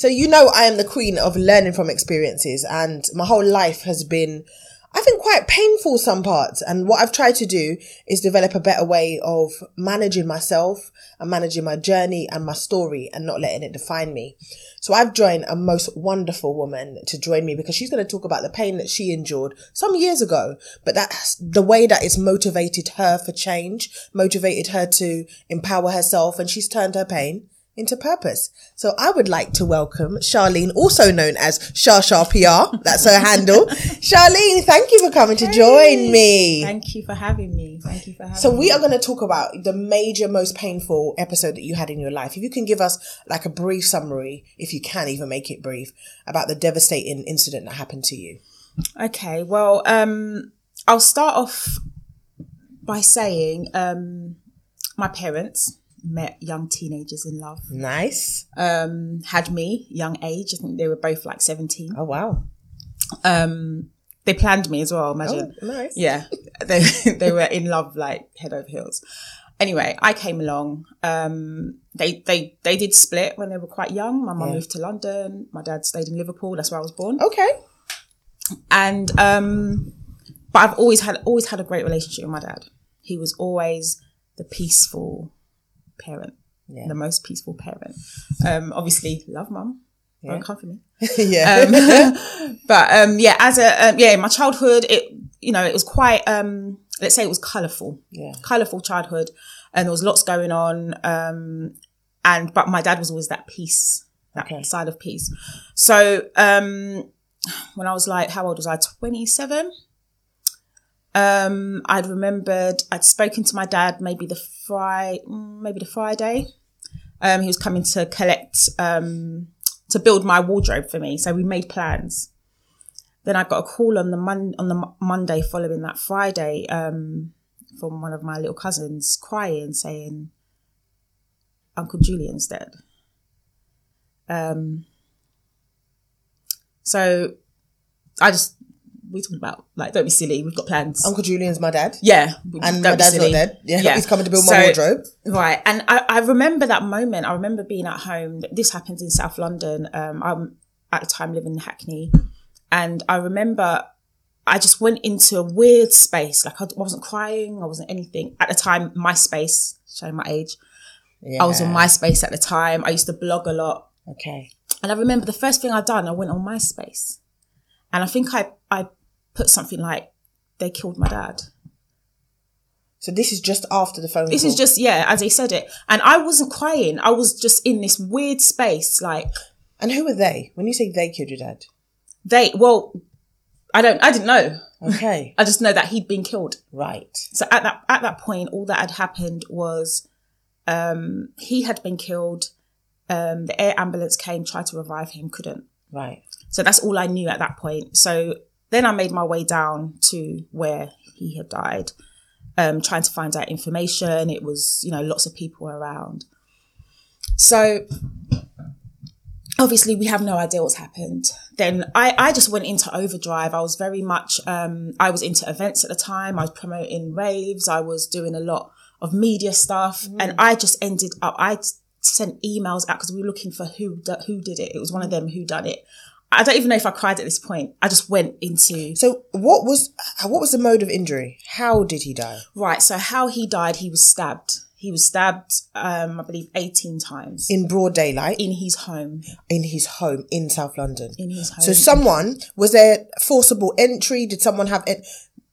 So you know I am the queen of learning from experiences and my whole life has been I think quite painful some parts. And what I've tried to do is develop a better way of managing myself and managing my journey and my story and not letting it define me. So I've joined a most wonderful woman to join me because she's going to talk about the pain that she endured some years ago, but that's the way that it's motivated her for change, motivated her to empower herself and she's turned her pain into purpose. So I would like to welcome Charlene, also known as Shah PR. That's her handle. Charlene, thank you for coming to join me. Thank you for having me. Thank you for having me. So me. we are going to talk about the major, most painful episode that you had in your life. If you can give us like a brief summary, if you can even make it brief, about the devastating incident that happened to you. Okay, well, um, I'll start off by saying um, my parents met young teenagers in love. Nice. Um, had me young age. I think they were both like seventeen. Oh wow. Um, they planned me as well. Imagine. Oh, nice. Yeah, they they were in love like head over heels. Anyway, I came along. Um, they they they did split when they were quite young. My mum Yeah. moved to London. My dad stayed in Liverpool. That's where I was born. Okay. And um, but I've always had always had a great relationship with my dad. He was always the peaceful parent, Yeah. the most peaceful parent. Um, obviously, love mum. Yeah. Don't come for me. yeah. Um, but um, yeah, as a um, yeah, in my childhood, it you know it was quite um, let's say it was colourful, Yeah. colourful childhood, and there was lots going on. Um, and but my dad was always that peace, that Okay. side of peace. So um, when I was like, how old was I? Twenty seven. Um, I'd remembered I'd spoken to my dad maybe the Friday, maybe the Friday. Um, he was coming to collect um, to build my wardrobe for me. So we made plans. Then I got a call on the mon- on the Mo- Monday following that Friday um, from one of my little cousins crying, saying, "Uncle Julian's dead." Um. So, I just we talking about like don't be silly. We've got plans. Uncle Julian's my dad. yeah, And my dad's not dead. Yeah. Yeah. He's coming to build my So- wardrobe. Right. And I, I remember that moment. I remember being at home. This happens in South London. Um, I'm at the time living in Hackney. And I remember I just went into a weird space. Like I wasn't crying. I wasn't anything. At the time, MySpace, showing my age. Yeah. I was on MySpace at the time. I used to blog a lot. Okay. And I remember the first thing I'd done, I went on MySpace. And I think I, I put something like, they killed my dad. So this is just after the phone This call. is just, yeah, as they said it. And I wasn't crying. I was just in this weird space. Like, And who are they? When you say they killed your dad. they, well, I don't, I didn't know. Okay. I just know that he'd been killed. right. So at that, at that point, all that had happened was, um, he had been killed. Um, the air ambulance came, tried to revive him, couldn't. Right. So that's all I knew at that point. So then I made my way down to where he had died, um, trying to find out information. It was, you know, lots of people around. So obviously we have no idea what's happened. Then I, I just went into overdrive. I was very much, um, I was into events at the time. I was promoting raves. I was doing a lot of media stuff and I just ended up, I sent emails out because we were looking for who, who did it. It was one of them who done it. I don't even know if I cried at this point. I just went into So what was what was the mode of injury? How did he die? right. So how he died, he was stabbed. He was stabbed, um, I believe, eighteen times In broad daylight in his home. in his home in South London. In his home. So someone was there forcible entry? Did someone have it?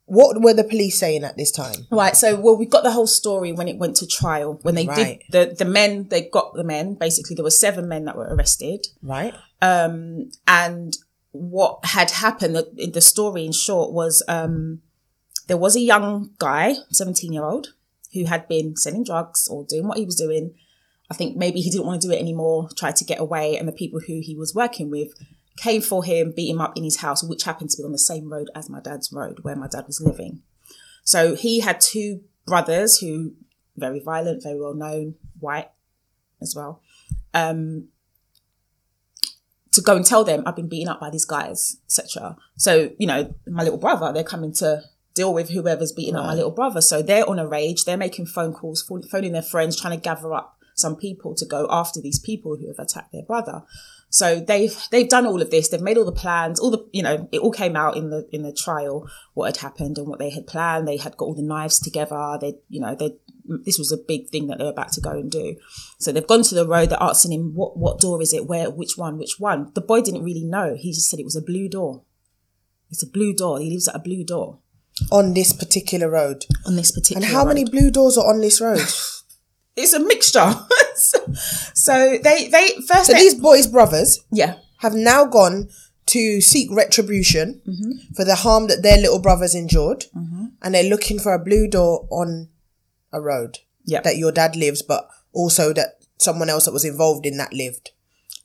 What were the police saying at this time? Right. So, well, we got the whole story when it went to trial. When they Right. did the the men, they got the men. Basically, there were seven men that were arrested. Right. Um, and what had happened, the, the story in short was, um, there was a young guy, 17 year old, who had been selling drugs or doing what he was doing. I think maybe he didn't want to do it anymore, tried to get away. And the people who he was working with came for him, beat him up in his house, which happened to be on the same road as my dad's road where my dad was living. So he had two brothers who very violent, very well known, white as well. Um, to go and tell them I've been beaten up by these guys, etc. So you know, my little brother, they're coming to deal with whoever's beating up my little brother. So they're on a rage. They're making phone calls, phoning their friends, trying to gather up some people to go after these people who have attacked their brother. So they've they've done all of this. They've made all the plans. All the you know it all came out in the in the trial what had happened and what they had planned. They had got all the knives together. They you know they this was a big thing that they were about to go and do. So they've gone to the road. They're asking him what what door is it? Where which one? Which one? The boy didn't really know. He just said it was a blue door. It's a blue door. He lives at a blue door On this particular road. on this particular. And how many blue doors are on this road? It's a mixture. so, so they they first so they- these boys' brothers yeah have now gone to seek retribution mm-hmm. for the harm that their little brothers endured. Mm-hmm. And they're looking for a blue door on a road that your dad lives, but also that someone else that was involved in that lived.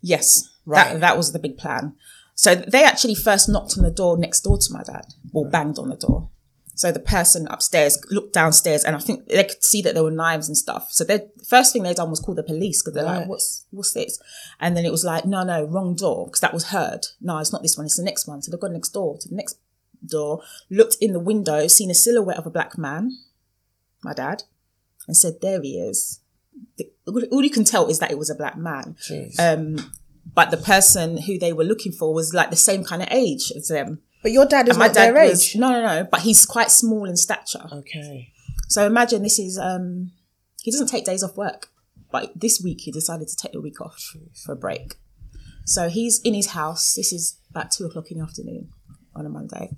Yes, Right. That that was the big plan. So they actually first knocked on the door next door to my dad, or banged on the door. So the person upstairs looked downstairs, and I think they could see that there were knives and stuff. So the first thing they done was call the police because they're Right. like, "What's what's this?" And then it was like, "No, no, wrong door," because that was heard. No, it's not this one; it's the next one. So they've gone next door to the next door, looked in the window, seen a silhouette of a black man, my dad, and said, "There he is." The- All you can tell is that it was a black man um, but the person who they were looking for was like the same kind of age as them. But your dad is My not dad their was age. no, no, no, but he's quite small in stature. Okay. So imagine this is um, he doesn't take days off work, but this week he decided to take the week off for a break. So he's in his house. This is about two o'clock in the afternoon on a Monday.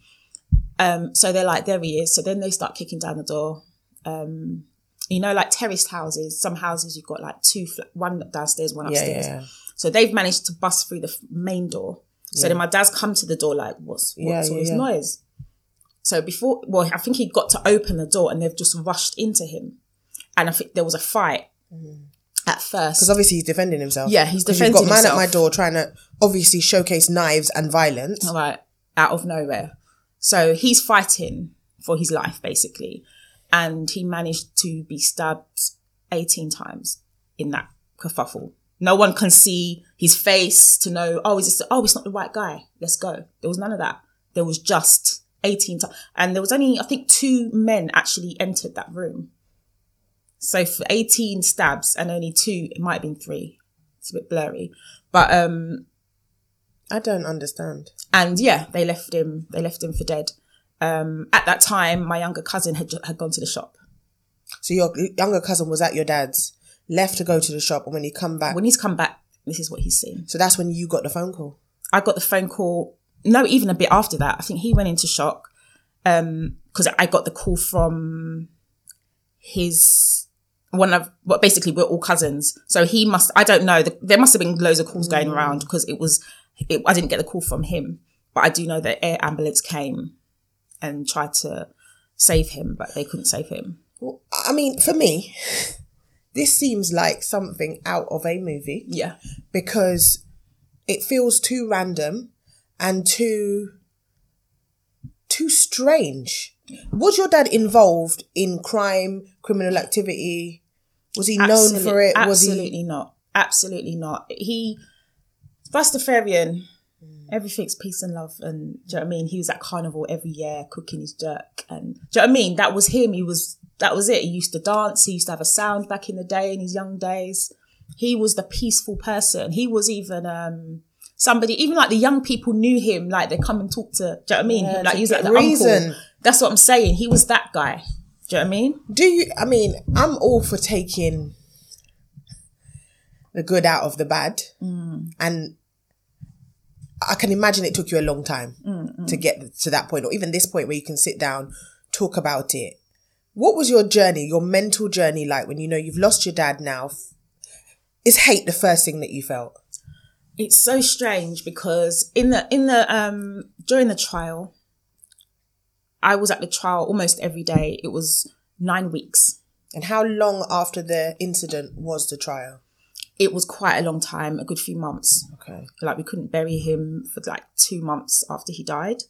Um, so they're like, there he is. So then they start kicking down the door. Um, you know, like terraced houses. Some houses you've got like two, one downstairs, one upstairs. yeah, yeah. So they've managed to bust through the main door. So then my dad's come to the door like, what's, Yeah, what's all yeah, this yeah. noise? So before, well, I think he got to open the door and they've just rushed into him. And I think there was a fight mm. at first. Because obviously he's defending himself. Yeah, he's defending You've got man at my door trying to obviously showcase knives and violence. Right, out of nowhere. So he's fighting for his life, basically. And he managed to be stabbed 18 times in that kerfuffle. No one can see his face to know, oh, is this, oh, it's not the right guy. Let's go. There was none of that. There was just 18 times. And there was only, I think, two men actually entered that room. So for 18 stabs and only two, it might have been three. It's a bit blurry. But, um, I don't understand. and yeah, they left him. They left him for dead. Um, at that time, my younger cousin had had gone to the shop. So your younger cousin was at your dad's, left to go to the shop, and when he come back, When he's come back, this is what he's seen. so that's when you got the phone call. I got the phone call. No, even a bit after that. I think he went into shock um, because I got the call from his one of well, basically we're all cousins. So he must. I don't know. The, there must have been loads of calls going mm. around because it was. It, I didn't get the call from him, but I do know that air ambulance came and tried to save him, but they couldn't save him. Well, I mean, for me, this seems like something out of a movie Yeah. because it feels too random and too too strange. Was your dad involved in crime, criminal activity? Was he known for it? Was Absolutely he? not. Absolutely not. He Rastafarian. Everything's peace and love, and do you know what I mean? He was at carnival every year, cooking his jerk, and do you know what I mean? That was him. He was that was it. He used to dance. He used to have a sound back in the day in his young days. He was the peaceful person. He was even um somebody, even like the young people knew him. Like they come and talk to. Do you know what I mean? Yeah, like to he was like the reason. uncle. That's what I'm saying. He was that guy. Do you know what I mean? Do you? I mean, I'm all for taking the good out of the bad, mm. and I can imagine it took you a long time mm, mm. to get to that point, or even this point where you can sit down, talk about it. What was your journey, your mental journey like when you know you've lost your dad now? Is hate the first thing that you felt? it's so strange because in the in the um during the trial i was at the trial almost every day it was nine weeks And how long after the incident was the trial? it was quite a long time a good few months Okay. like we couldn't bury him for like two months after he died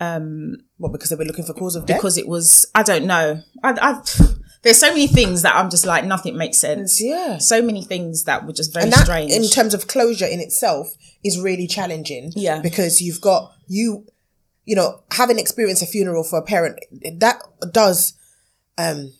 What, because they were looking for cause of death? because it was i don't know i, I there's so many things that i'm just like nothing makes sense Yeah. so many things that were just very and that strange in terms of closure in itself is really challenging Yeah. because you've got you you know having experienced a funeral for a parent that does um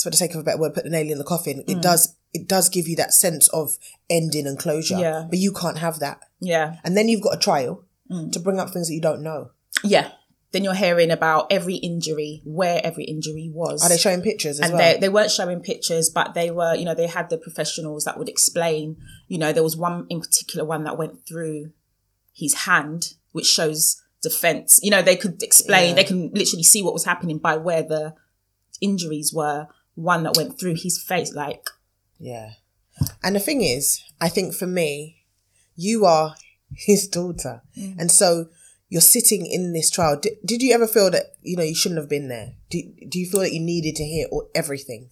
for the sake of a better word put the nail in the coffin Mm. it does it does give you that sense of ending and closure. Yeah. But you can't have that. Yeah. And then you've got a trial Mm. to bring up things that you don't know. Yeah. Then you're hearing about every injury, where every injury was. Are they showing pictures as and well? they, they weren't showing pictures, but they were, you know, they had the professionals that would explain, you know, there was one in particular one that went through his hand, which shows defense. You know, they could explain, Yeah. they can literally see what was happening by where the injuries were. One that went through his face, like, Yeah. And the thing is, I think for me, you are his daughter. Mm. And so you're sitting in this trial. Did, did you ever feel that, you know, you shouldn't have been there? Do, do you feel that you needed to hear all, everything?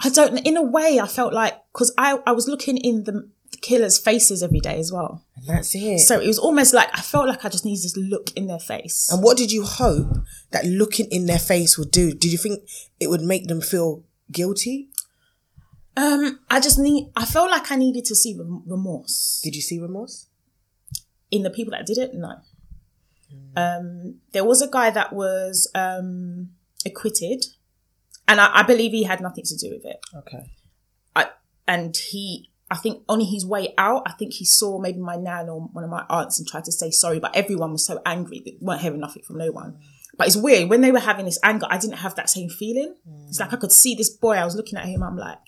I don't, in a way, I felt like, cause I, I was looking in the, the killers' faces every day as well. And that's it. So it was almost like, I felt like I just needed to look in their face. and what did you hope that looking in their face would do? Did you think it would make them feel guilty? Um, I just need, I felt like I needed to see rem- remorse. Did you see remorse? in the people that did it no um there was a guy that was um acquitted and I, I believe he had nothing to do with it. Okay. I, and he i think on his way out i think he saw maybe my nan or one of my aunts and tried to say sorry but everyone was so angry they weren't hearing nothing from no one. But it's weird when they were having this anger i didn't have that same feeling. It's like i could see this boy i was looking at him i'm like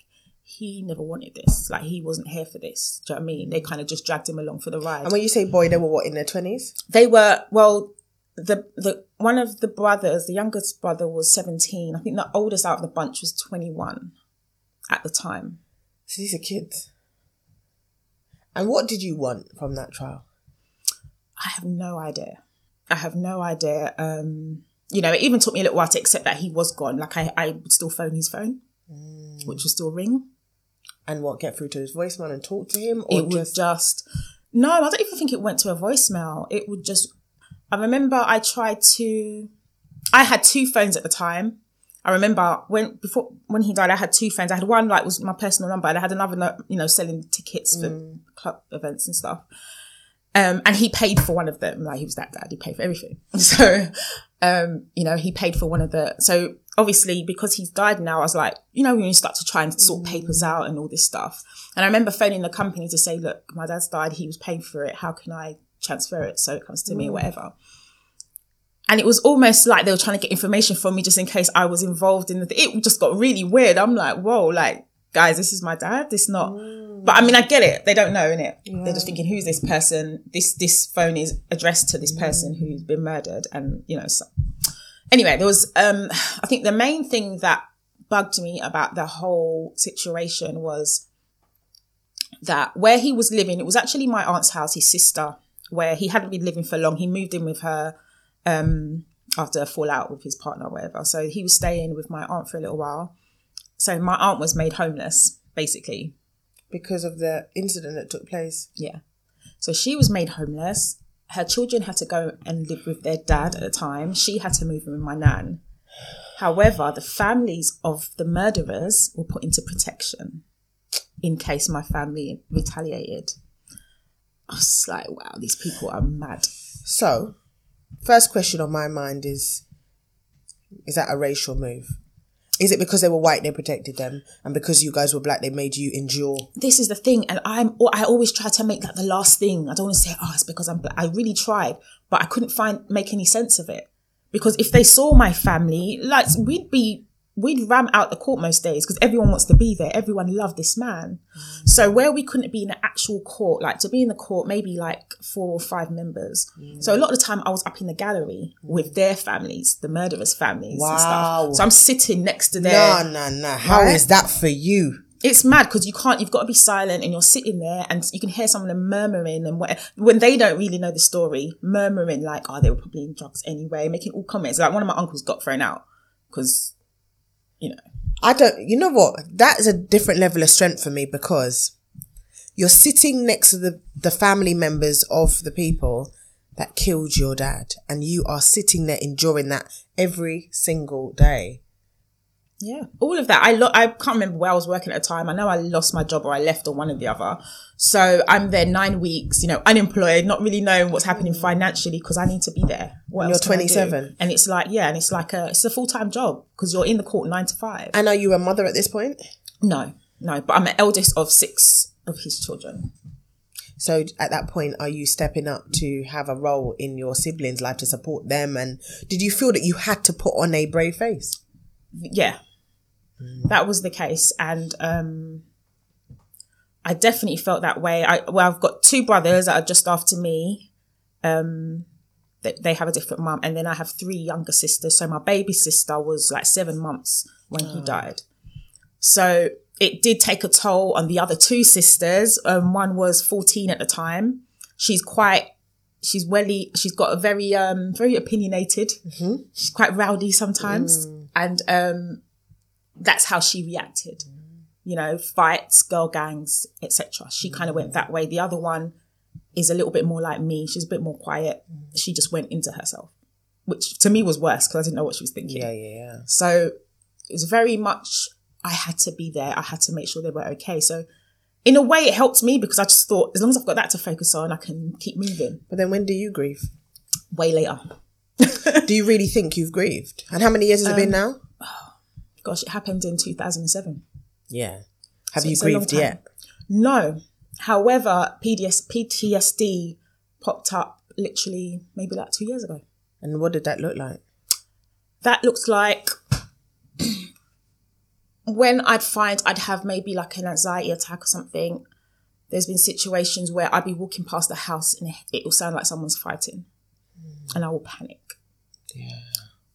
he never wanted this. Like he wasn't here for this. Do you know what i mean? They kind of just dragged him along for the ride. And when you say boy, they were what, in their 20s? they were well the the one of the brothers the youngest brother was 17 i think the oldest out of the bunch was 21 at the time. So these are kids. And what did you want from that trial? i have no idea. I have no idea. Um you know it even took me a little while to accept that he was gone. Like i i would still phone his phone which would still ring And what, get through to his voicemail and talk to him? Or it just, just no i don't even think it went to a voicemail it would just i remember i tried to i had two phones at the time i remember when before when he died i had two phones i had one like was my personal number and i had another you know selling tickets for club events and stuff um, and he paid for one of them. Like he was that dad. He paid for everything. So, um, you know, he paid for one of the. So obviously, because he's died now, I was like, you know, when you start to try and sort mm. papers out and all this stuff. And I remember phoning the company to say, look, my dad's died. He was paying for it. How can I transfer it so it comes to me or mm. whatever? And it was almost like they were trying to get information from me just in case I was involved in the. It just got really weird. I'm like, whoa, like guys, this is my dad. This not. Mm. But I mean, I get it. They don't know, innit? They're just thinking, who's this person? This this phone is addressed to this person who's been murdered, and you know. So. Anyway, there was. um I think the main thing that bugged me about the whole situation was that where he was living, it was actually my aunt's house, his sister, where he hadn't been living for long. He moved in with her um after a fallout with his partner or whatever. So he was staying with my aunt for a little while. So my aunt was made homeless, basically. because of the incident that took place. Yeah. So she was made homeless. Her children had to go and live with their dad at the time. She had to move in with my nan. However, the families of the murderers were put into protection in case my family retaliated. I was like, wow, these people are mad. So, first question on my mind is is that a racial move? Is it because they were white they protected them, and because you guys were black they made you endure? this is the thing, and I'm I always try to make that the last thing. I don't want to say, oh, it's because I'm black. I really tried, but I couldn't find make any sense of it. Because if they saw my family, like we'd be we'd ram out the court most days because everyone wants to be there. Everyone loved this man. So where we couldn't be in an actual court, like to be in the court, maybe like four or five members. So a lot of the time I was up in the gallery with their families, the murderers' families and Wow. stuff. So I'm sitting next to their No, no, no. How is Right? that for you? it's mad because you can't you've got to be silent and you're sitting there and you can hear some of them murmuring and what, when they don't really know the story murmuring like oh they were probably in drugs anyway making all comments like one of my uncles got thrown out because you know I don't. You know what? That is a different level of strength for me because you're sitting next to the the family members of the people that killed your dad, and you are sitting there enjoying that every single day. Yeah all of that i lo- i can't remember where i was working at the time i know i lost my job or i left or one or the other so i'm there nine weeks you know unemployed not really knowing what's happening mm. financially because i need to be there what you're can I do? 27. and it's like yeah and it's like a it's a full-time job because you're in the court nine to five And are you a mother at this point? no no, but I'm the eldest of six of his children. So at that point, are you stepping up to have a role in your siblings' life to support them? And did you feel that you had to put on a brave face? Yeah, that was the case, and um, I definitely felt that way. I well, I've got two brothers that are just after me. Um, they, they have a different mum, and then I have three younger sisters. So my baby sister was like seven months when he died. So it did take a toll on the other two sisters. Um, one was 14 at the time. She's quite, she's welly, she's got a very, um, very opinionated. She's quite rowdy sometimes. And, um, that's how she reacted. You know, fights, girl gangs, etc. She kind of went that way. The other one is a little bit more like me. She's a bit more quiet. She just went into herself, which to me was worse because I didn't know what she was thinking. Yeah, yeah, yeah. So it was very much I had to be there. I had to make sure they were okay. So in a way, it helped me because I just thought as long as I've got that to focus on, I can keep moving. But then when do you grieve? Way later, Do you really think you've grieved? And how many years has it been um, now? gosh, it happened in 2007. Yeah. Have you a long grieved yet? No, however, PDS, PTSD popped up literally maybe like two years ago. And what did that look like? that looks like when I'd find I'd have maybe like an anxiety attack or something. There's been situations where I'd be walking past the house and it will sound like someone's fighting, and I will panic. Yeah.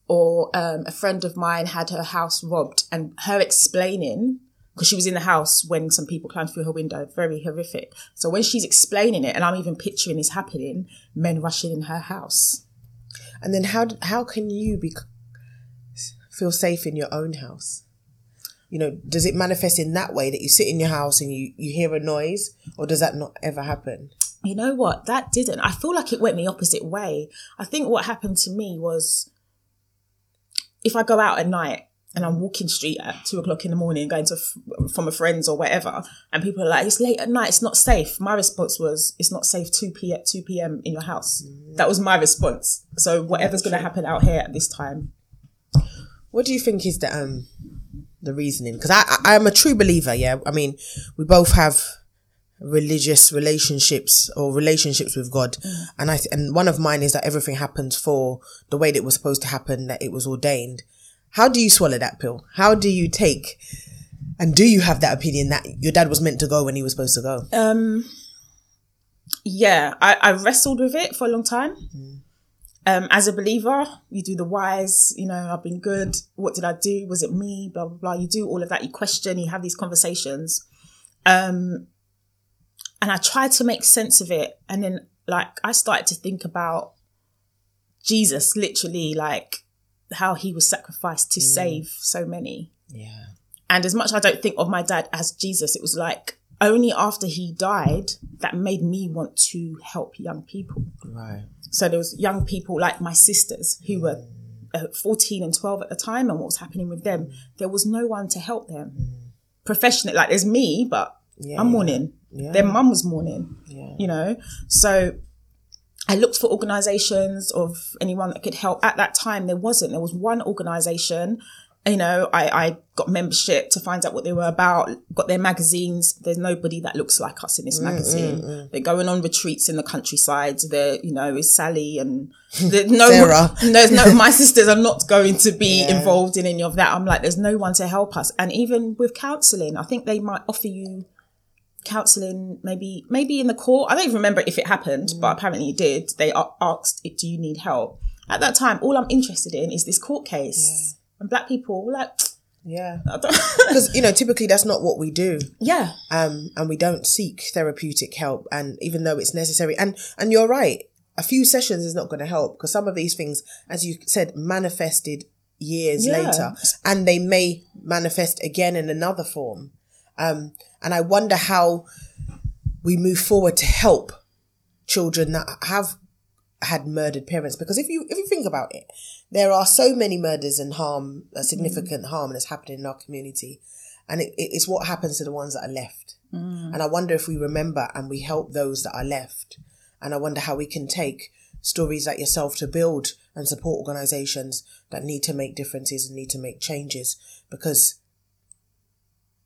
Or um, a friend of mine had her house robbed, and her explaining because she was in the house when some people climbed through her window, very horrific. So when she's explaining it, and I'm even picturing this happening, men rushing in her house. And then how how can you be feel safe in your own house? You know, does it manifest in that way that you sit in your house and you you hear a noise, or does that not ever happen? You know what? That didn't i feel like it went the opposite way. I think what happened to me was if i go out at night and i'm walking street at two o'clock in the morning going to f- from a friend's or whatever and people are like it's late at night it's not safe. My response was it's not safe 2 p.m 2 p.m in your house. That was my response. So whatever's going to happen out here at this time. What do you think is the um the reasoning? Because I, I I'm a true believer. Yeah, I mean, we both have religious relationships or relationships with God, and I th- and one of mine is that everything happens for the way that it was supposed to happen, that it was ordained. How do you swallow that pill? How do you take? And do you have that opinion that your dad was meant to go when he was supposed to go? Um, yeah, I, I wrestled with it for a long time. Um, as a believer, you do the whys, you know, I've been good. What did I do? Was it me? Blah, blah, blah. You do all of that. You question, you have these conversations. Um, and I tried to make sense of it. And then, like, I started to think about Jesus, literally, like, how he was sacrificed to mm. save so many. Yeah. And as much as I don't think of my dad as Jesus, it was like only after he died that made me want to help young people. Right. So there was young people like my sisters who were mm. uh, 14 and 12 at the time and what was happening with them. There was no one to help them. Mm. Professionally, like there's me, but Yeah, I'm mourning. Yeah. Their mum was mourning, Yeah. you know? So I looked for organizations of anyone that could help. At that time, there wasn't. There was one organization. You know, I, I got membership to find out what they were about, got their magazines. There's nobody that looks like us in Mm, this magazine. They're going on retreats in the countryside. There, you know, is Sally and no, Sarah. there's no, my sisters are not going to be Yeah. involved in any of that. I'm like, there's no one to help us. And even with counseling, I think they might offer you counseling maybe maybe in the court i don't even remember if it happened but apparently it did they asked do you need help at that time all i'm interested in is this court case and black people were like Yeah. Because you know, typically that's not what we do. yeah um, and we don't seek therapeutic help. And even though it's necessary, and and you're right, a few sessions is not going to help because some of these things, as you said, manifested years Yeah. later, and they may manifest again in another form. Um, and I wonder how we move forward to help children that have had murdered parents. Because if you if you think about it there are so many murders and harm uh, significant harm that's happening in our community. And it, it's what happens to the ones that are left. And i wonder if we remember and we help those that are left. And i wonder how we can take stories like yourself to build and support organizations that need to make differences and need to make changes. Because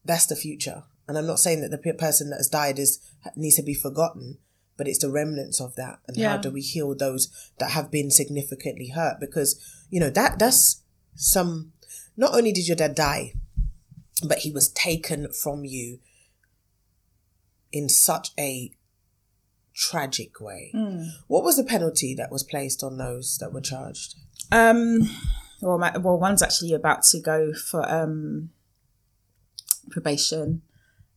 that's the future. And I'm not saying that the person that has died is needs to be forgotten, but it's the remnants of that. And how do we heal those that have been significantly hurt? Because you know that that's some. Not only did your dad die, but he was taken from you in such a tragic way. What was the penalty that was placed on those that were charged? Um, well, my, well, one's actually about to go for um probation.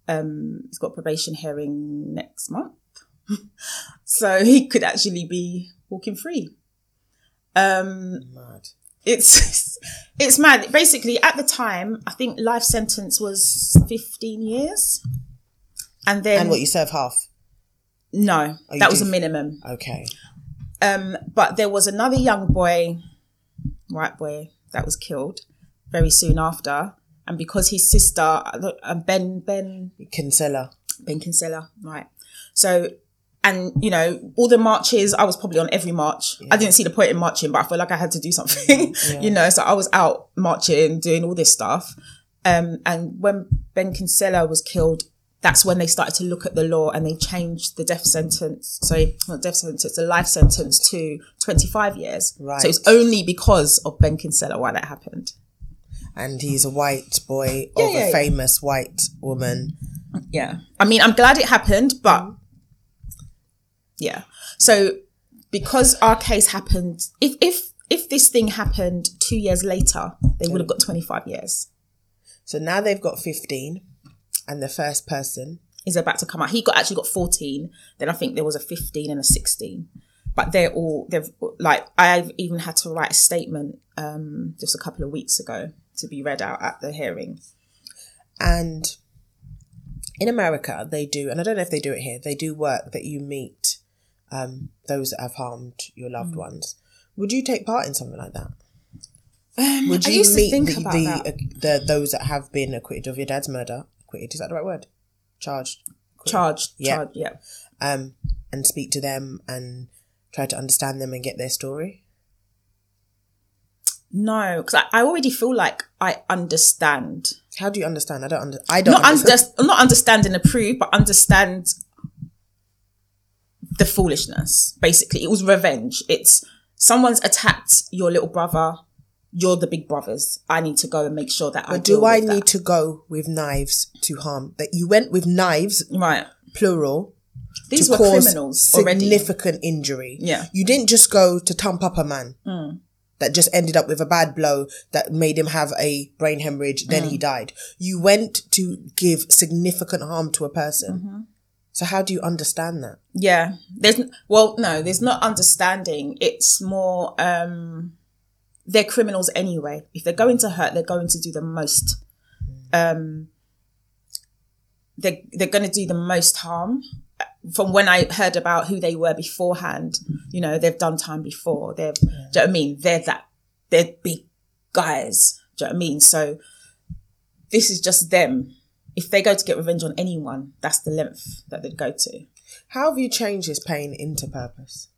Um, he's got probation hearing next month, so he could actually be walking free. Um, Mad. it's it's mad. Basically, at the time, I think life sentence was fifteen years, and then And what you serve half? no, you that was a minimum. Okay. Um, but there was another young boy, white boy, that was killed very soon after, and because his sister, uh, Ben Ben Kinsella. Ben Kinsella, right? So, and you know, all the marches, I was probably on every march. I didn't see the point in marching, but I felt like I had to do something, you know. So I was out marching, doing all this stuff. Um, and when Ben Kinsella was killed, that's when they started to look at the law and they changed the death sentence. Sorry, not death sentence, it's the life sentence to 25 years. Right. So it's only because of Ben Kinsella why that happened. And he's a white boy Yeah, of yeah, a famous white woman. Yeah. I mean, I'm glad it happened, but yeah. So because our case happened, if if if this thing happened two years later, they would have got 25 years. So now they've got 15 and the first person. Is about to come out. He got actually got 14. Then I think there was a 15 and a 16. But they're all they've like I've even had to write a statement um just a couple of weeks ago to be read out at the hearing. And in America, they do, and I don't know if they do it here, they do work that you meet um, those that have harmed your loved Mm. ones. Would you take part in something like that? Would I you used to meet think the, about the, that. uh, the those that have been acquitted of your dad's murder? Acquitted, is that the right word? Charged. Acquitted. Charged, Yeah. charged, yeah. Um, and speak to them and try to understand them and get their story? No, because I, I already feel like I understand How do you understand? I don't under, I don't not understand. under, not understand and approve, but understand the foolishness. Basically, it was revenge. It's someone's attacked your little brother. You're the big brothers. I need to go and make sure that I But deal do I need that. to go with knives to harm? That you went with knives, right? plural, These were criminals already. significant injury. Yeah. You didn't just go to thump up a man mm. That just ended up with a bad blow that made him have a brain hemorrhage, then Mm. he died. You went to give significant harm to a person. Mm-hmm. So how do you understand that? Yeah. There's well, no, there's not understanding. It's more um they're criminals anyway. If they're going to hurt, they're going to do the most um they they're going to do the most harm. From when I heard about who they were beforehand, you know, they've done time before. They've, do you know what I mean? They're that, they're big guys. Do you know what I mean? So this is just them. If they go to get revenge on anyone, that's the length that they'd go to. How have you changed this pain into purpose?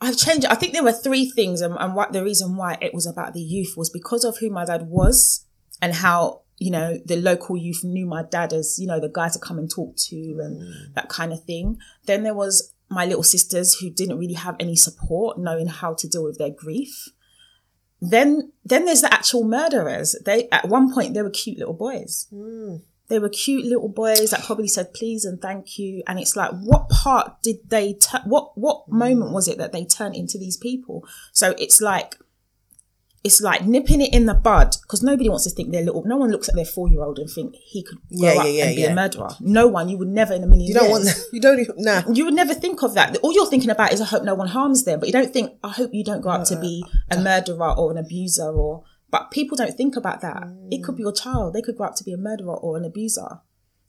I've changed it. I think there were three things, and, and what the reason why it was about the youth was because of who my dad was and how you know the local youth knew my dad as you know the guy to come and talk to and mm. that kind of thing. Then there was my little sisters who didn't really have any support, knowing how to deal with their grief. Then, then there's the actual murderers. They at one point they were cute little boys. Mm. They were cute little boys that probably said please and thank you. And it's like, what part did they, tu- what, what mm. moment was it that they turned into these people? So it's like, it's like nipping it in the bud because nobody wants to think they're little. No one looks at their four year old and think he could grow Yeah, up yeah, and be a murderer. No one. You would never in a million You don't years. want that. You don't even, nah. You would never think of that. All you're thinking about is, I hope no one harms them. But you don't think, I hope you don't grow up to uh, be uh, a uh. murderer or an abuser or, but people don't think about that. It could be mm. your child. They could grow up to be a murderer or an abuser.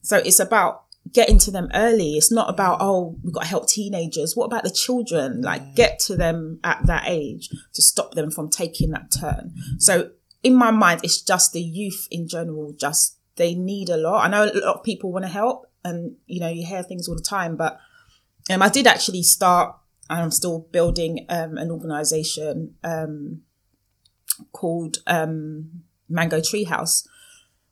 So it's about getting to them early. It's not about, oh, we've got to help teenagers. What about the children? Like get to them at that age to stop them from taking that turn. So in my mind, it's just the youth in general, just they need a lot. I know a lot of people want to help and, you know, you hear things all the time, but um, I did actually start, and I'm still building um, an organization um, called um, Mango Treehouse,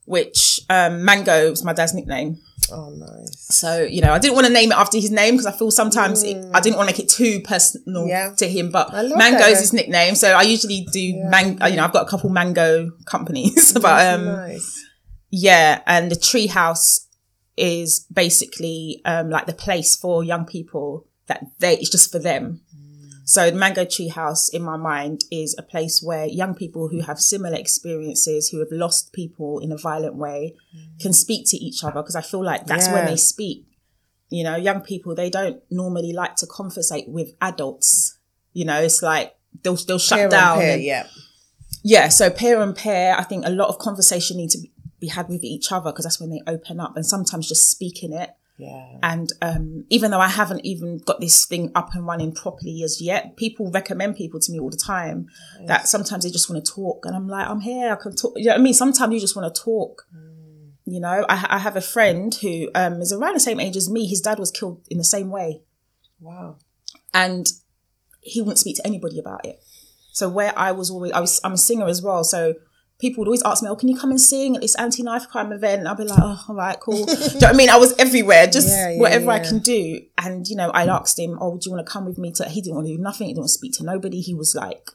which um, Mango is my dad's nickname. Oh, nice. So, you know, I didn't want to name it after his name because I feel sometimes it, I didn't want to make it too personal Yeah. to him. But I love Mango that, is though. his nickname. So I usually do mango, you know, I've got a couple mango companies. but um, nice. yeah, and the treehouse is basically um, like the place for young people that they, it's just for them. So the Mango tree house in my mind, is a place where young people who have similar experiences, who have lost people in a violent way, can speak to each other. Because I feel like that's when they speak. You know, young people they don't normally like to conversate with adults. You know, it's like they'll they'll shut on down. pair, and- yeah. yeah, so pair and pair, I think a lot of conversation need to be- be had with each other because that's when they open up, and sometimes just speaking it. Yeah. And um, even though I haven't even got this thing up and running properly as yet, people recommend people to me all the time that sometimes they just want to talk, and I'm like, I'm here, I can talk. You know what I mean? Sometimes you just want to talk. You know, I, I have a friend who um, is around the same age as me. His dad was killed in the same way Wow. and he wouldn't speak to anybody about it. So where I was always, I was, I'm a singer as well. So people would always ask me, "Oh, can you come and sing at this anti-knife crime event?" And I'd be like, "Oh, all right, cool." do you know what I mean? I was everywhere, just Yeah, yeah, whatever I can do. And you know, I asked him, "Oh, do you want to come with me?" To he didn't want to do nothing. He didn't want to speak to nobody. He was like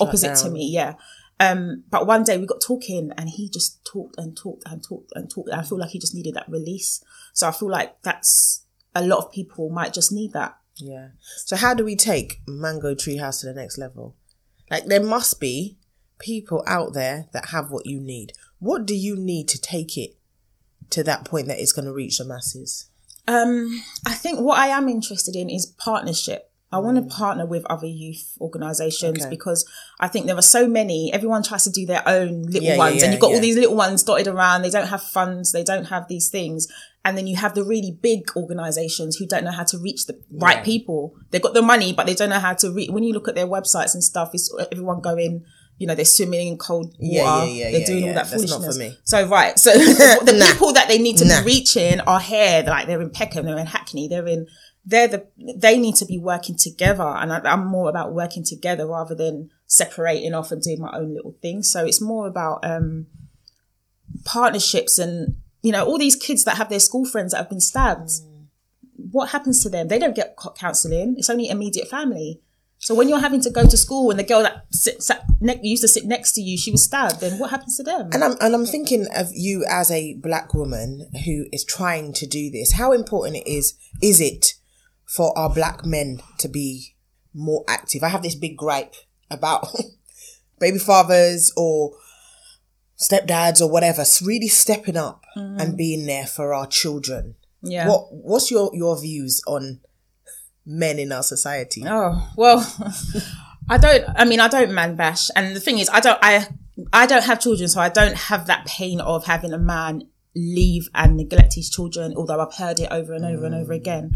opposite to me, yeah. Um, but one day we got talking, and he just talked and talked and talked and talked. And I feel like he just needed that release. So I feel like that's a lot of people might just need that. Yeah. So how do we take Mango Treehouse to the next level? Like there must be people out there that have what you need. What do you need to take it to that point that it's going to reach the masses? Um, I think what I am interested in is partnership. I want to partner with other youth organisations Mm. Okay. because I think there are so many. Everyone tries to do their own little Yeah, yeah, ones, yeah, and you've got yeah. all these little ones dotted around. They don't have funds, they don't have these things, and then you have the really big organisations who don't know how to reach the right Yeah. people. They've got the money, but they don't know how to reach. When you look at their websites and stuff, it's everyone going. You know, they're swimming in cold water. Yeah, yeah, yeah, they're doing all that That's not foolishness. for me. So right, so the Nah. people that they need to Nah. be reaching are here. Like they're in Peckham, they're in Hackney, they're in. They're the. They need to be working together, and I, I'm more about working together rather than separating off and doing my own little thing. So it's more about um partnerships and you know all these kids that have their school friends that have been stabbed. What happens to them? They don't get counselling. It's only immediate family. So when you're having to go to school and the girl that sit, sat ne- used to sit next to you, she was stabbed, then what happens to them? And I'm and I'm thinking of you as a black woman who is trying to do this. How important it is is it for our black men to be more active? I have this big gripe about baby fathers or stepdads or whatever, really stepping up mm-hmm. and being there for our children. yeah. What what's your your views on men in our society? Oh well, I don't. I mean, I don't man bash, and the thing is, I don't. I I don't have children, so I don't have that pain of having a man leave and neglect his children. Although I've heard it over and over and over again.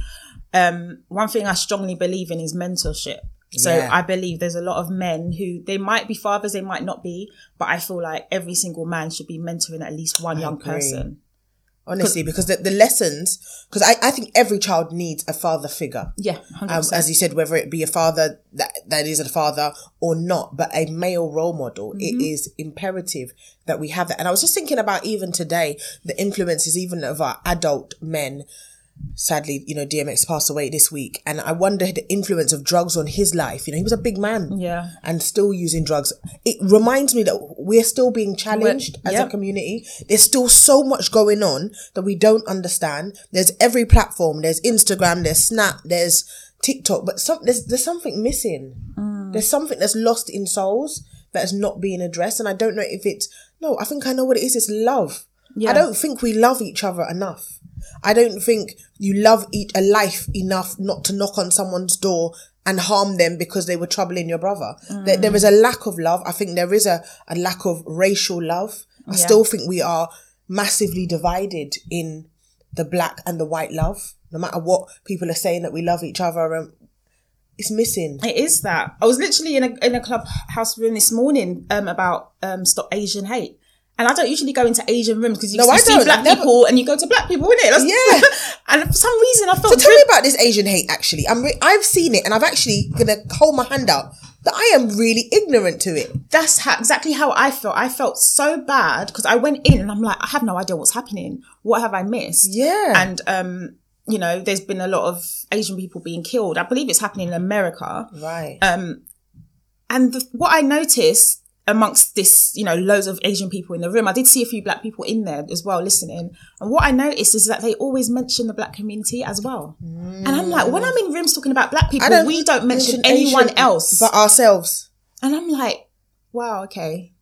Um, one thing I strongly believe in is mentorship. So Yeah. I believe there's a lot of men who they might be fathers, they might not be, but I feel like every single man should be mentoring at least one young agree. person. Honestly, because the, the lessons, because I, I think every child needs a father figure. Yeah, um, as you said, whether it be a father that, that is a father or not, but a male role model, it Mm-hmm. is imperative that we have that. And I was just thinking about even today, the influences even of our adult men. Sadly, you know, DMX passed away this week, and I wonder the influence of drugs on his life. You know, he was a big man, Yeah. and still using drugs. It reminds me that we're still being challenged as a community. There's still so much going on that we don't understand. There's every platform. There's Instagram. There's Snap. There's TikTok. But some there's there's something missing. Mm. There's something that's lost in souls that is not being addressed. And I don't know if it's no. I think I know what it is. It's love. Yeah. I don't think we love each other enough. I don't think you love each, a life enough not to knock on someone's door and harm them because they were troubling your brother. There, there is a lack of love. I think there is a, a lack of racial love. I still think we are massively divided in the black and the white love. No matter what people are saying that we love each other, um, it's missing. It is that. I was literally in a in a clubhouse room this morning um, about um, stop Asian hate. And I don't usually go into Asian rooms because you, No, you see black never- people and you go to black people, innit? That's, Yeah. and for some reason I felt So tell me about this Asian hate. Actually, I'm re- I've seen it, and I've actually gonna hold my hand out. that I am really ignorant to it. That's how, exactly how I felt. I felt so bad because I went in and I'm like, I have no idea what's happening. What have I missed? Yeah. And, um, you know, there's been a lot of Asian people being killed. I believe it's happening in America. Right. Um, and the, what I noticed amongst this, you know, loads of Asian people in the room, I did see a few black people in there as well listening. And what I noticed is that they always mention the black community as well. And I'm like, when I'm in rooms talking about black people, don't we don't mention mention anyone Asian, else. but ourselves. and I'm like, wow, okay.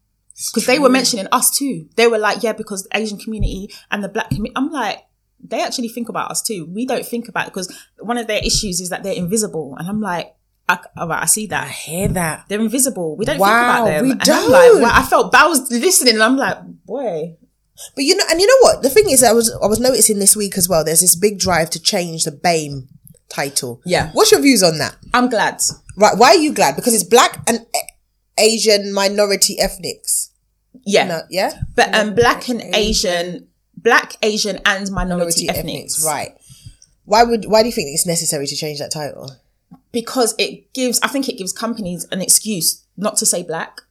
Because they were mentioning us too. They were like, yeah, because the Asian community and the black community. I'm like, they actually think about us too. We don't think about it because one of their issues is that they're invisible. And I'm like, I, all right, I see that. I Hear that? They're invisible. We don't Wow, think about them. we and I'm don't. like, wow, I felt, I was listening and I'm like, boy. But you know, and you know what? The thing is, I was I was noticing this week as well. There's this big drive to change the BAME title. Yeah. What's your views on that? I'm glad. Right? Why are you glad? Because it's black and Asian minority ethnics. Yeah. No, yeah. But um, black and Asian, black, Asian and minority, ethnics. Right. Why would why do you think it's necessary to change that title? Because it gives i think it gives companies an excuse not to say black.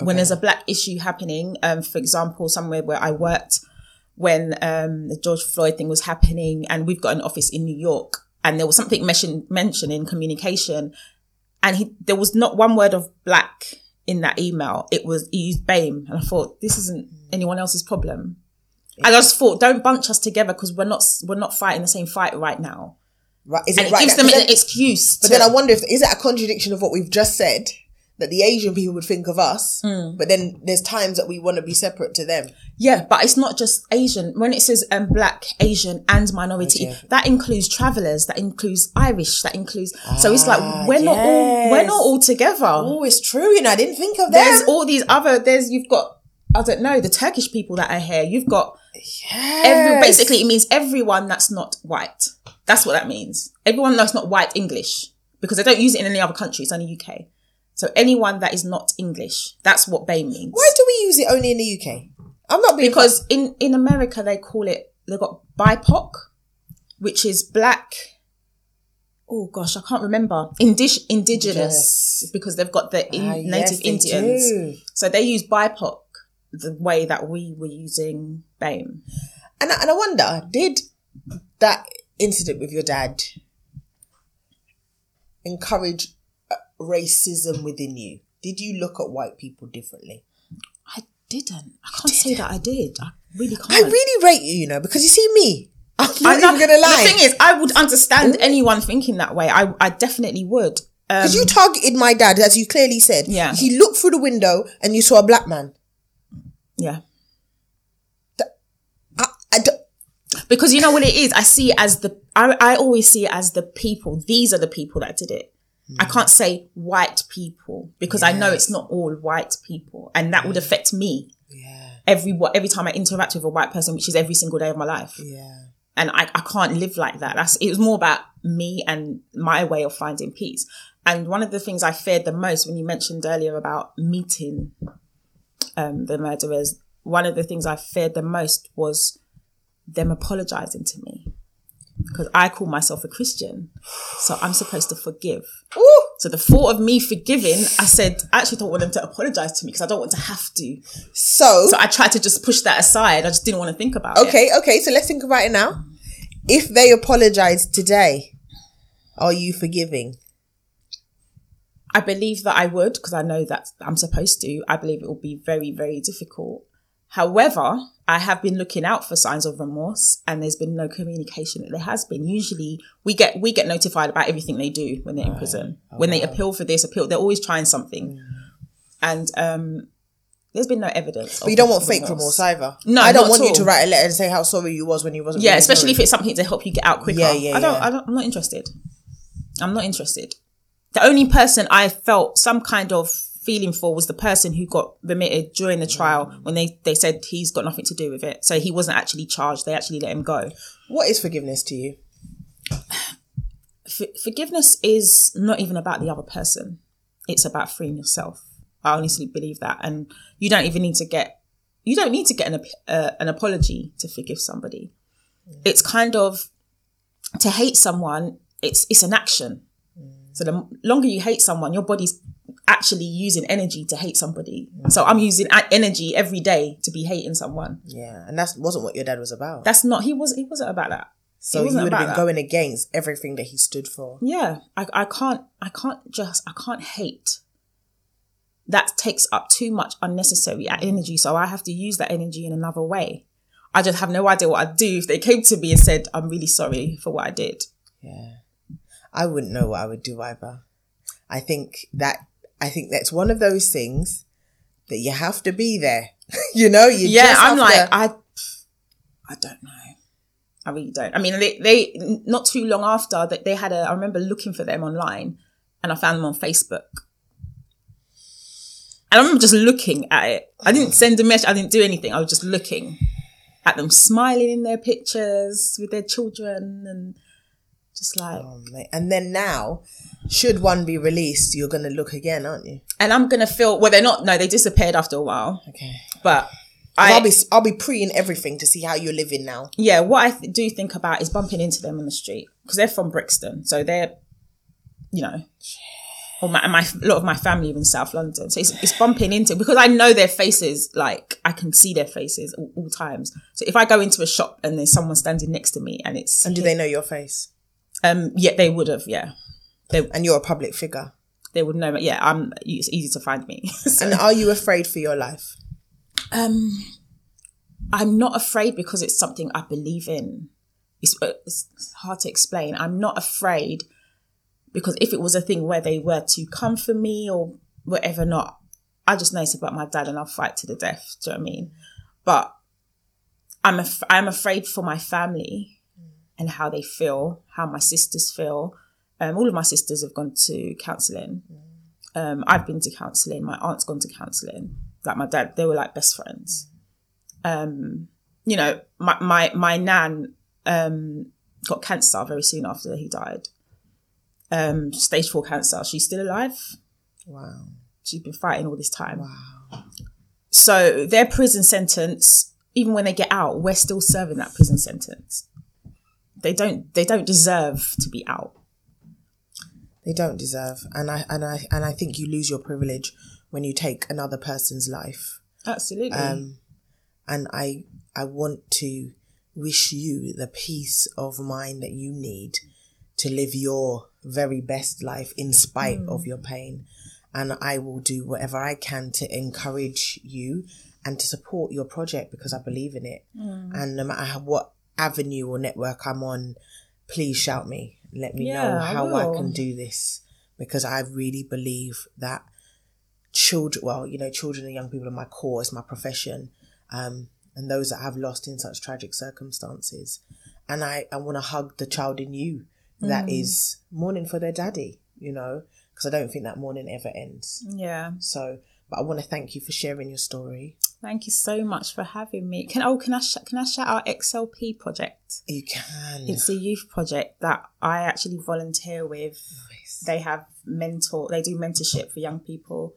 When there's a black issue happening um, for example somewhere where i worked when um, the george floyd thing was happening and we've got an office in new york and there was something mentioned mentioned in communication and he, there was not one word of black in that email. It was he used BAME and i thought this isn't anyone else's problem. I just thought, don't bunch us together because we're not we're not fighting the same fight right now. Right? Is And it it right? gives them an then, excuse. but to- then I wonder if is that a contradiction of what we've just said that the Asian people would think of us, Hmm. but then there's times that we want to be separate to them. Yeah, but it's not just Asian. When it says um, black, Asian, and minority, Okay. that includes travelers, that includes Irish, that includes. so it's like we're not all we're not all together. Oh, it's true. You know, I didn't think of that. There's all these other. There's you've got I don't know the Turkish people that are here. You've got every basically it means everyone that's not white. That's what that means. Everyone that's not white English because they don't use it in any other country. It's only UK. So anyone that is not English, that's what BAME means. Why do we use it only in the UK? I'm not being because in in America they call it they've got BIPOC, which is black. Oh gosh, I can't remember. Indig- indigenous because they've got the in- Ah, native yes, Indians, do. so they use BIPOC the way that we were using BAME. And I, and I wonder, did that incident with your dad encourage uh, racism within you? Did you look at white people differently? I didn't. I can't say that I did. I really can't. I really rate you, you know, because you see me. I'm not even gonna lie. The thing is, I would understand anyone thinking that way. I I definitely would. Um, because you targeted my dad, as you clearly said. Yeah. He looked through the window and you saw a black man. yeah. I, I don't, Because you know what it is? I see it as the, I, I always see it as the people. These are the people that did it. I can't say white people because I know it's not all white people and that would affect me yeah, every, every time I interact with a white person, which is every single day of my life. yeah. And I, I can't live like that. That's, it was more about me and my way of finding peace. And one of the things I feared the most when you mentioned earlier about meeting, um, the murderers, one of the things I feared the most was them apologizing to me because I call myself a Christian. So I'm supposed to forgive. Ooh, So the thought of me forgiving, I said, I actually don't want them to apologize to me because I don't want to have to. so, So I tried to just push that aside. I just didn't want to think about it. okay, okay, so let's think about it now. If they apologize today, are you forgiving? I believe that I would because I know that I'm supposed to. I believe it will be very, very difficult. However, I have been looking out for signs of remorse and there's been no communication. There has been. Usually we get we get notified about everything they do when they're in prison. when they appeal for this, appeal, they're always trying something. And um there's been no evidence. But you don't want fake remorse either. No, I don't not want at you to write a letter and say how sorry you was when you wasn't. Yeah, really especially if it's something to help you get out quicker. Yeah, yeah, I don't, yeah. I don't, I'm not interested. I'm not interested. The only person I felt some kind of feeling for was the person who got remitted during the trial when they, they said he's got nothing to do with it. So he wasn't actually charged. They actually let him go. What is forgiveness to you? For, forgiveness is not even about the other person. It's about freeing yourself. I honestly believe that. And you don't even need to get, you don't need to get an, uh, an apology to forgive somebody. It's kind of, to hate someone, it's, it's an action. So the longer you hate someone, your body's actually using energy to hate somebody. So I'm using energy every day to be hating someone. Yeah, and that wasn't what your dad was about. That's not. He was. He wasn't about that. so you would have been that. going against everything that he stood for. Yeah, I, I can't, I can't just, I can't hate. That takes up too much unnecessary energy. So I have to use that energy in another way. I just have no idea what I'd do if they came to me and said, I'm really sorry for what I did. Yeah. I wouldn't know what I would do either. I think that I think that's one of those things that you have to be there. you know, you yeah, I'm like, to- I, I don't know. I really don't. I mean, they, they, not too long after that, they had a, I remember looking for them online and I found them on Facebook. And I remember just looking at it. I didn't mm. send a message. I didn't do anything. I was just looking at them smiling in their pictures with their children and just like, Oh. And then now, should one be released, you're going to look again, aren't you? and I'm going to feel, well, they're not, no, they disappeared after a while, Okay. but I, will be I'll be preing everything to see how you're living now. yeah, what I th- do think about is bumping into them on the street because they're from Brixton, so they're, you know, or my, my a lot of my family are in South London, so it's, it's bumping into because I know their faces, like I can see their faces all, all times. So if I go into a shop and there's someone standing next to me and it's, And do they know your face? Um, yeah, they would have, yeah, And you're a public figure. they would know. Yeah, I'm. It's easy to find me. So- And are you afraid for your life? Um, I'm not afraid because it's something I believe in. It's, uh, it's hard to explain. I'm not afraid because if it was a thing where they were to come for me or whatever, not, I just know it's about my dad and I'll fight to the death. Do you know what I mean? But I'm af- I'm afraid for my family and how they feel, how my sisters feel. Um, all of my sisters have gone to counselling. Um, I've been to counselling. My aunt's gone to counselling. Like my dad, they were like best friends. Um, you know, my my my nan um, got cancer very soon after he died. Um, stage four cancer. She's still alive. Wow. She's been fighting all this time. Wow. So their prison sentence, even when they get out, we're still serving that prison sentence. They don't they don't deserve to be out. They don't deserve. And I and I and I think you lose your privilege when you take another person's life. Absolutely. Um, and I I want to wish you the peace of mind that you need to live your very best life in spite of your pain. And I will do whatever I can to encourage you and to support your project because I believe in it. And no matter how- what avenue or network I'm on, please shout me. Let me know Yeah, I how I will. can do this because I really believe that children, well, you know, children and young people are my core, it's my profession. Um, and those that have lost in such tragic circumstances. And I, I want to hug the child in you that Mm. is mourning for their daddy, you know, because I don't think that mourning ever ends. yeah. So, but I want to thank you for sharing your story. Thank you so much for having me. Can oh can I sh- can I shout out XLP project? You can. It's a youth project that I actually volunteer with. Nice. They have mentor. They do mentorship for young people.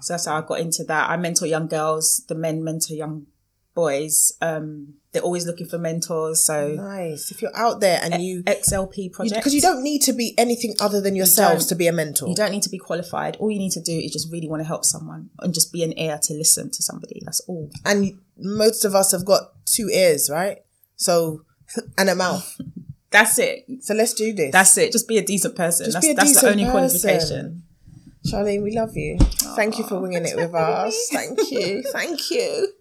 So that's how I got into that. I mentor young girls. The men mentor young boys. Um, they're always looking for mentors. So nice. If you're out there and you, XLP project because you don't need to be anything other than yourselves don't. to be a mentor. You don't need to be qualified. All you need to do is just really want to help someone and just be an ear to listen to somebody. That's all. And most of us have got two ears, right? So, and a mouth. That's it. So let's do this. That's it. Just be a decent person. Just that's be a that's the decent only person. qualification. Charlene, we love you. Thank you for winging it with us. Thank you. Thank you.